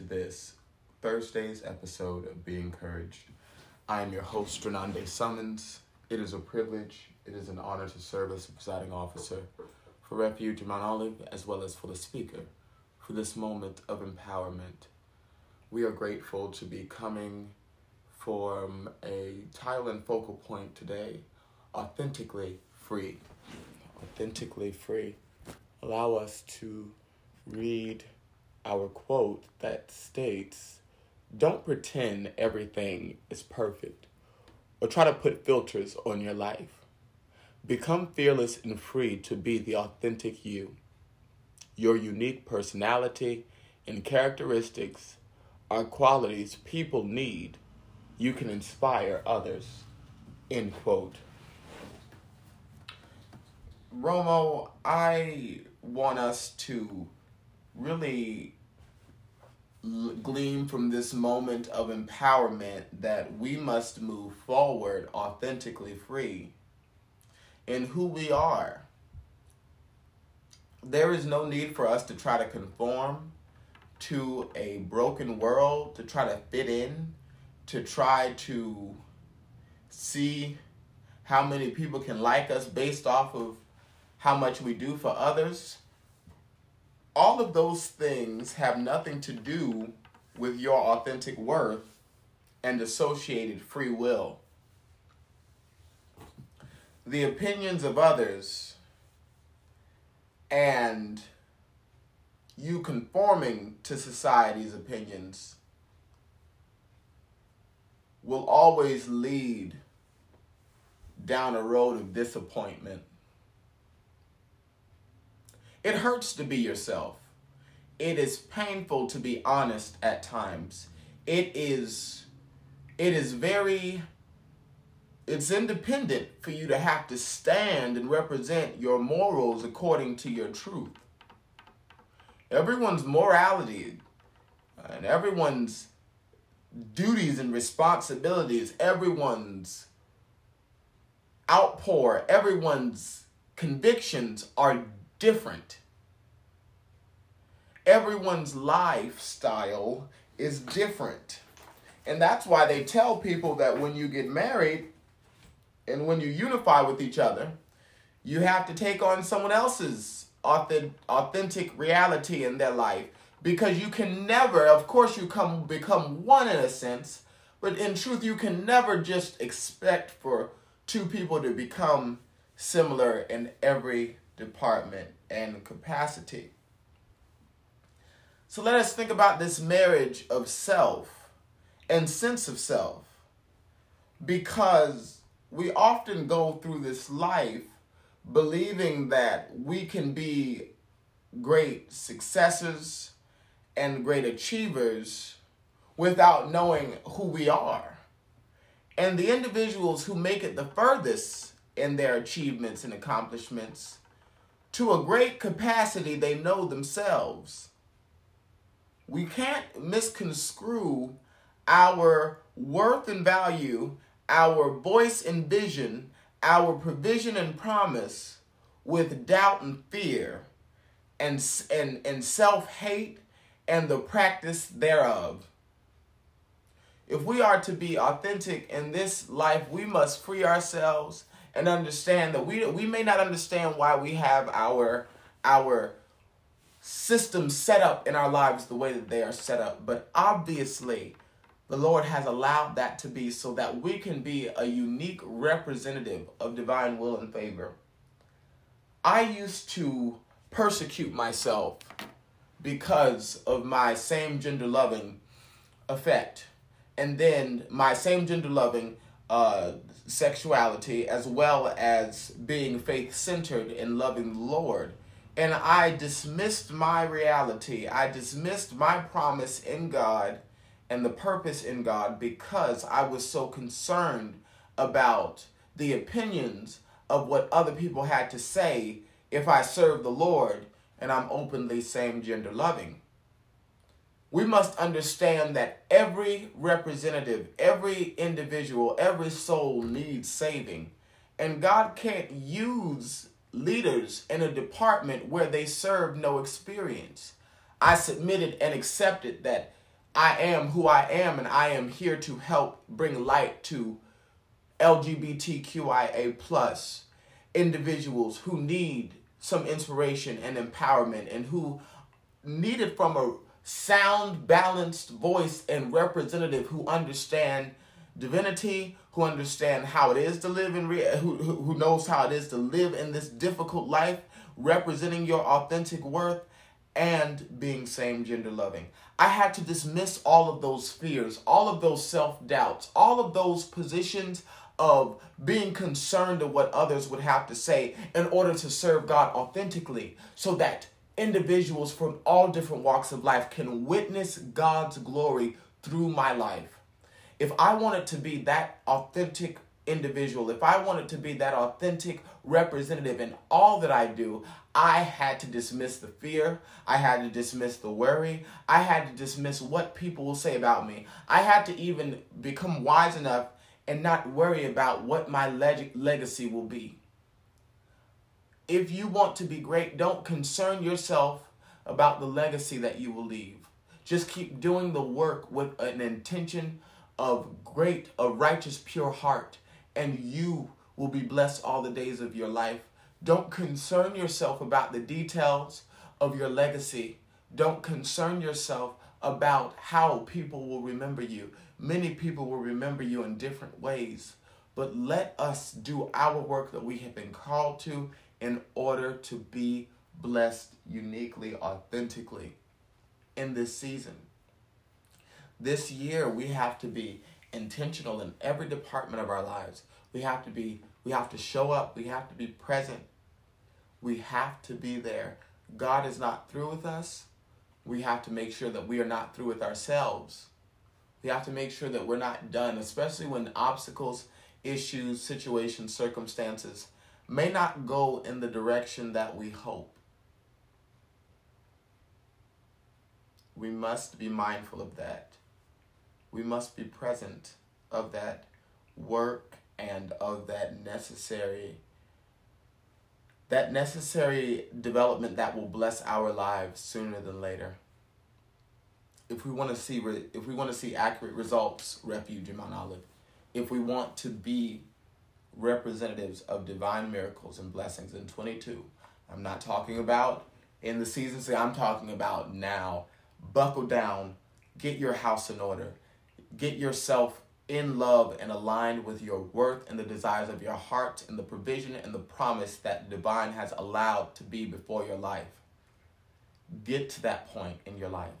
To this Thursday's episode of Be Encouraged. I am your host, Renande Summons. It is a privilege, it is an honor to serve as presiding officer for Refuge Mount Olive as well as for the speaker for this moment of empowerment. We are grateful to be coming from a title and focal point today authentically free. Authentically free. Allow us to read our quote that states Don't pretend everything is perfect or try to put filters on your life. Become fearless and free to be the authentic you. Your unique personality and characteristics are qualities people need. You can inspire others. End quote. Romo, I want us to really glean from this moment of empowerment that we must move forward authentically free in who we are. There is no need for us to try to conform to a broken world, to try to fit in, to try to see how many people can like us based off of how much we do for others all of those things have nothing to do with your authentic worth and associated free will. The opinions of others and you conforming to society's opinions will always lead down a road of disappointment it hurts to be yourself. It is painful to be honest at times. It is it is very it's independent for you to have to stand and represent your morals according to your truth. Everyone's morality and everyone's duties and responsibilities, everyone's outpour, everyone's convictions are different. Everyone's lifestyle is different. And that's why they tell people that when you get married and when you unify with each other, you have to take on someone else's authentic reality in their life because you can never of course you come become one in a sense but in truth you can never just expect for two people to become similar in every department, and capacity. So let us think about this marriage of self and sense of self because we often go through this life believing that we can be great successes and great achievers without knowing who we are. And the individuals who make it the furthest in their achievements and accomplishments to a great capacity, they know themselves. We can't misconstrue our worth and value, our voice and vision, our provision and promise with doubt and fear and, and, and self hate and the practice thereof. If we are to be authentic in this life, we must free ourselves and understand that we we may not understand why we have our our systems set up in our lives the way that they are set up. But obviously, the Lord has allowed that to be so that we can be a unique representative of divine will and favor. I used to persecute myself because of my same gender loving effect. And then my same gender loving uh, sexuality, as well as being faith centered and loving the Lord. And I dismissed my reality. I dismissed my promise in God and the purpose in God because I was so concerned about the opinions of what other people had to say if I serve the Lord and I'm openly same gender loving. We must understand that every representative, every individual, every soul needs saving. And God can't use leaders in a department where they serve no experience. I submitted and accepted that I am who I am, and I am here to help bring light to LGBTQIA plus individuals who need some inspiration and empowerment and who need it from a sound, balanced voice and representative who understand divinity, who understand how it is to live in re- who, who knows how it is to live in this difficult life, representing your authentic worth and being same gender loving. I had to dismiss all of those fears, all of those self doubts, all of those positions of being concerned of what others would have to say in order to serve God authentically so that individuals from all different walks of life can witness God's glory through my life. If I wanted to be that authentic individual, if I wanted to be that authentic representative in all that I do, I had to dismiss the fear. I had to dismiss the worry. I had to dismiss what people will say about me. I had to even become wise enough and not worry about what my leg- legacy will be. If you want to be great, don't concern yourself about the legacy that you will leave. Just keep doing the work with an intention of great, a righteous, pure heart, and you will be blessed all the days of your life. Don't concern yourself about the details of your legacy. Don't concern yourself about how people will remember you. Many people will remember you in different ways. But let us do our work that we have been called to in order to be blessed uniquely, authentically in this season. This year, we have to be intentional in every department of our lives. We have to be, we have to show up, we have to be present, we have to be there. God is not through with us. We have to make sure that we are not through with ourselves. We have to make sure that we're not done, especially when obstacles, issues, situations, circumstances may not go in the direction that we hope. We must be mindful of that. We must be present of that work and of that necessary that necessary development that will bless our lives sooner than later. If we want to see if we want to see accurate results, refuge in Mount Olive. If we want to be representatives of divine miracles and blessings in 22. I'm not talking about in the season, say I'm talking about now. Buckle down, get your house in order, get yourself in love and aligned with your worth and the desires of your heart and the provision and the promise that divine has allowed to be before your life. Get to that point in your life.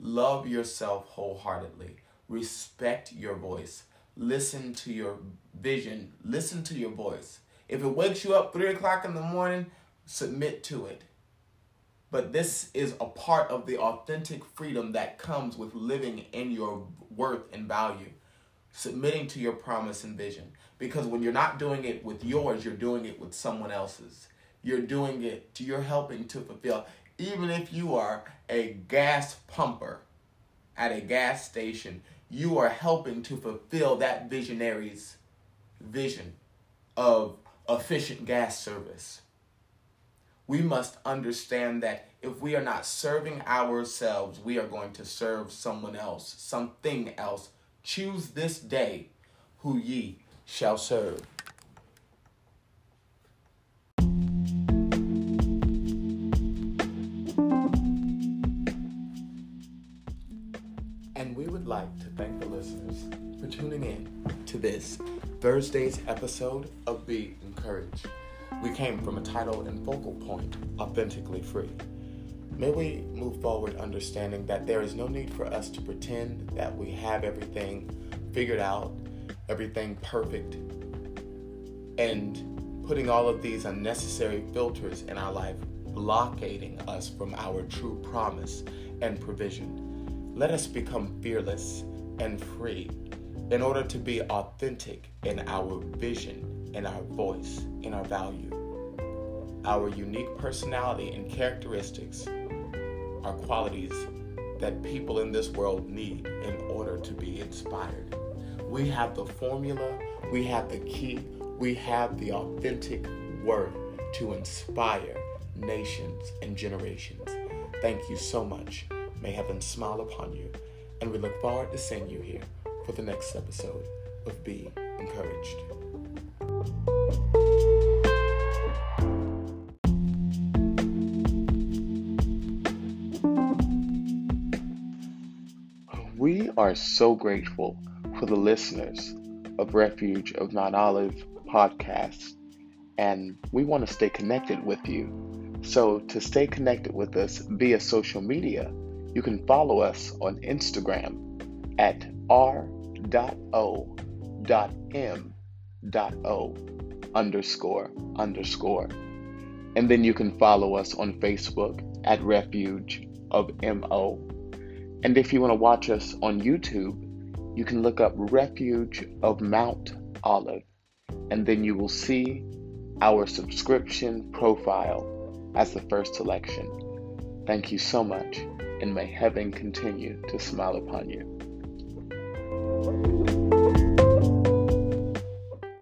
Love yourself wholeheartedly. Respect your voice listen to your vision, listen to your voice. If it wakes you up three o'clock in the morning, submit to it. But this is a part of the authentic freedom that comes with living in your worth and value, submitting to your promise and vision. Because when you're not doing it with yours, you're doing it with someone else's. You're doing it, to, you're helping to fulfill. Even if you are a gas pumper at a gas station, you are helping to fulfill that visionary's vision of efficient gas service. We must understand that if we are not serving ourselves, we are going to serve someone else, something else. Choose this day who ye shall serve. Like to thank the listeners for tuning in to this Thursday's episode of Be Encouraged. We came from a title and focal point, Authentically Free. May we move forward understanding that there is no need for us to pretend that we have everything figured out, everything perfect, and putting all of these unnecessary filters in our life blockading us from our true promise and provision. Let us become fearless and free in order to be authentic in our vision, in our voice, in our value. Our unique personality and characteristics are qualities that people in this world need in order to be inspired. We have the formula, we have the key, we have the authentic word to inspire nations and generations. Thank you so much. May heaven smile upon you, and we look forward to seeing you here for the next episode of Be Encouraged. We are so grateful for the listeners of Refuge of Mount Olive podcast, and we want to stay connected with you. So, to stay connected with us via social media, you can follow us on Instagram at r.o.m.o underscore underscore. And then you can follow us on Facebook at Refuge of MO. And if you want to watch us on YouTube, you can look up Refuge of Mount Olive. And then you will see our subscription profile as the first selection. Thank you so much, and may heaven continue to smile upon you.